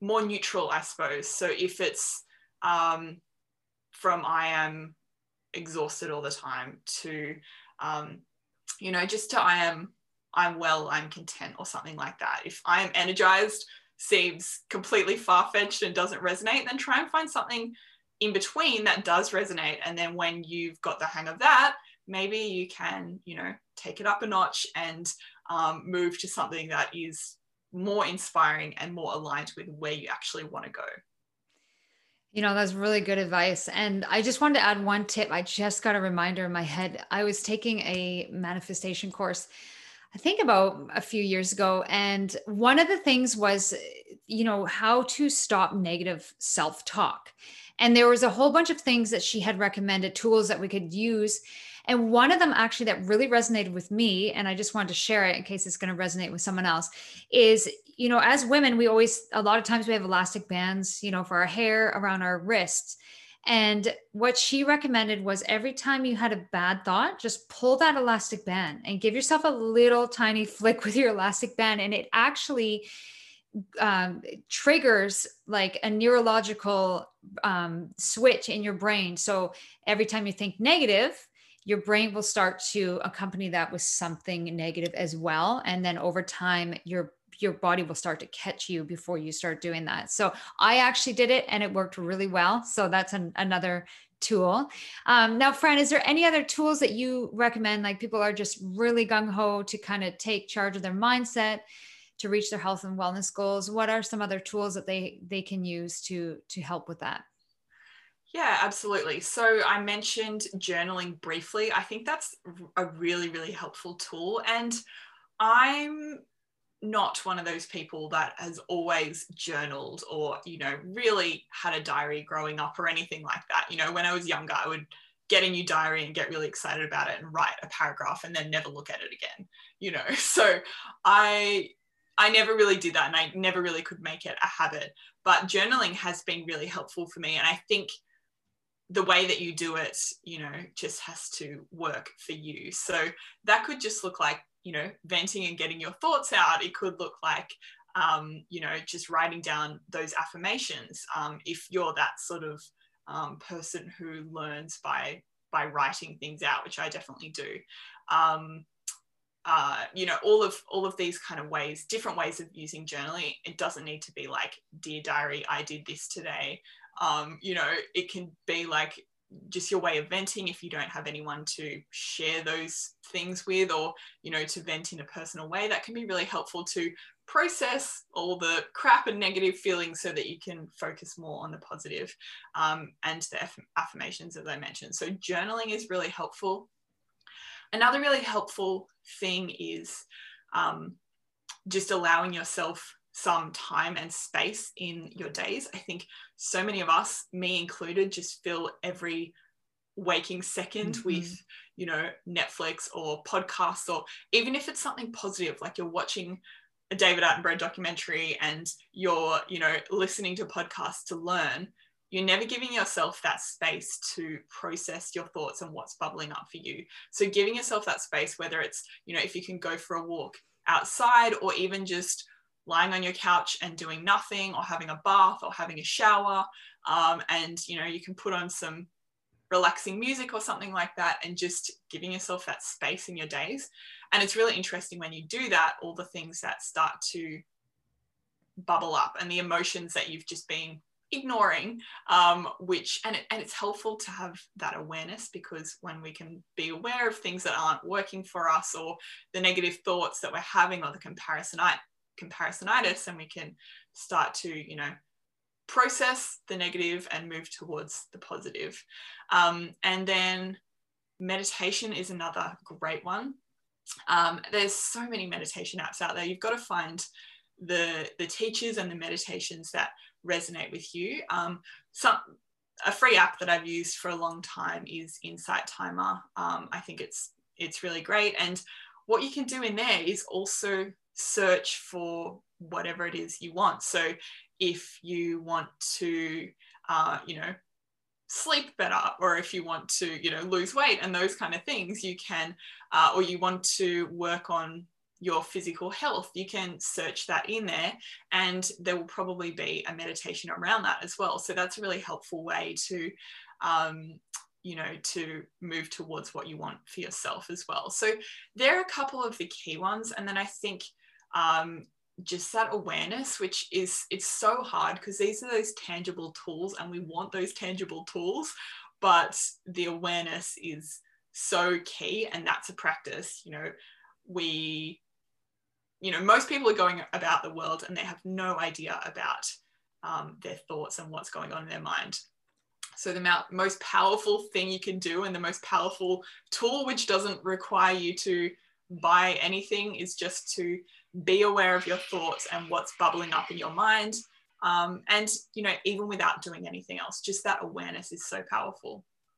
more neutral, I suppose. So if it's um, from I am exhausted all the time to, um, you know, just to I am I'm well, I'm content, or something like that. If I am energized seems completely far fetched and doesn't resonate, then try and find something in between that does resonate. And then when you've got the hang of that, maybe you can, you know, take it up a notch and um, move to something that is more inspiring and more aligned with where you actually want to go. You know, that's really good advice. And I just wanted to add one tip. I just got a reminder in my head. I was taking a manifestation course, I think about a few years ago. And one of the things was, you know, how to stop negative self talk. And there was a whole bunch of things that she had recommended, tools that we could use. And one of them actually that really resonated with me, and I just wanted to share it in case it's going to resonate with someone else, is you know, as women, we always, a lot of times we have elastic bands, you know, for our hair around our wrists. And what she recommended was every time you had a bad thought, just pull that elastic band and give yourself a little tiny flick with your elastic band. And it actually um, triggers like a neurological um, switch in your brain. So every time you think negative, your brain will start to accompany that with something negative as well. And then over time, your your body will start to catch you before you start doing that. So I actually did it and it worked really well. So that's an, another tool. Um, now, Fran, is there any other tools that you recommend? Like people are just really gung ho to kind of take charge of their mindset to reach their health and wellness goals. What are some other tools that they they can use to to help with that? Yeah, absolutely. So I mentioned journaling briefly. I think that's a really, really helpful tool. And I'm not one of those people that has always journaled or, you know, really had a diary growing up or anything like that. You know, when I was younger, I would get a new diary and get really excited about it and write a paragraph and then never look at it again, you know. So I I never really did that and I never really could make it a habit. But journaling has been really helpful for me. And I think the way that you do it, you know, just has to work for you. So that could just look like, you know, venting and getting your thoughts out. It could look like, um, you know, just writing down those affirmations. Um, if you're that sort of um, person who learns by by writing things out, which I definitely do. Um, uh, you know, all of all of these kind of ways, different ways of using journaling. It doesn't need to be like, dear diary, I did this today um, you know it can be like just your way of venting if you don't have anyone to share those things with or you know to vent in a personal way. That can be really helpful to process all the crap and negative feelings so that you can focus more on the positive, um, and the aff- affirmations as i mentioned. So journaling is really helpful. Another really helpful thing is um, just allowing yourself some time and space in your days. I think so many of us, me included, just fill every waking 2nd mm-hmm. with, you know, Netflix or podcasts, or even if it's something positive, like you're watching a David Attenborough documentary and you're, you know, listening to podcasts to learn, you're never giving yourself that space to process your thoughts and what's bubbling up for you. So giving yourself that space, whether it's, you know, if you can go for a walk outside or even just lying on your couch and doing nothing or having a bath or having a shower um, and you know you can put on some relaxing music or something like that and just giving yourself that space in your days. And it's really interesting when you do that all the things that start to bubble up and the emotions that you've just been ignoring um, which and, it, and it's helpful to have that awareness because when we can be aware of things that aren't working for us or the negative thoughts that we're having or the comparison comparisonitis and we can start to you know process the negative and move towards the positive um, and then meditation is another great one um, there's so many meditation apps out there you've got to find the the teachers and the meditations that resonate with you um, some a free app that I've used for a long time is Insight Timer. Um, I think it's it's really great. And what you can do in there is also search for whatever it is you want. So if you want to, uh, you know, sleep better, or if you want to, you know, lose weight and those kind of things, you can, uh, or you want to work on your physical health. You can search that in there, and there will probably be a meditation around that as well. So that's a really helpful way to, um, you know, to move towards what you want for yourself as well. So there are a couple of the key ones, and then I think. Um, just that awareness which is it's so hard because these are those tangible tools and we want those tangible tools but the awareness is so key and that's a practice you know. We you know most people are going about the world and they have no idea about um, their thoughts and what's going on in their mind. So the most powerful thing you can do and the most powerful tool which doesn't require you to buy anything is just to be aware of your thoughts and what's bubbling up in your mind um, and you know even without doing anything else just that awareness is so powerful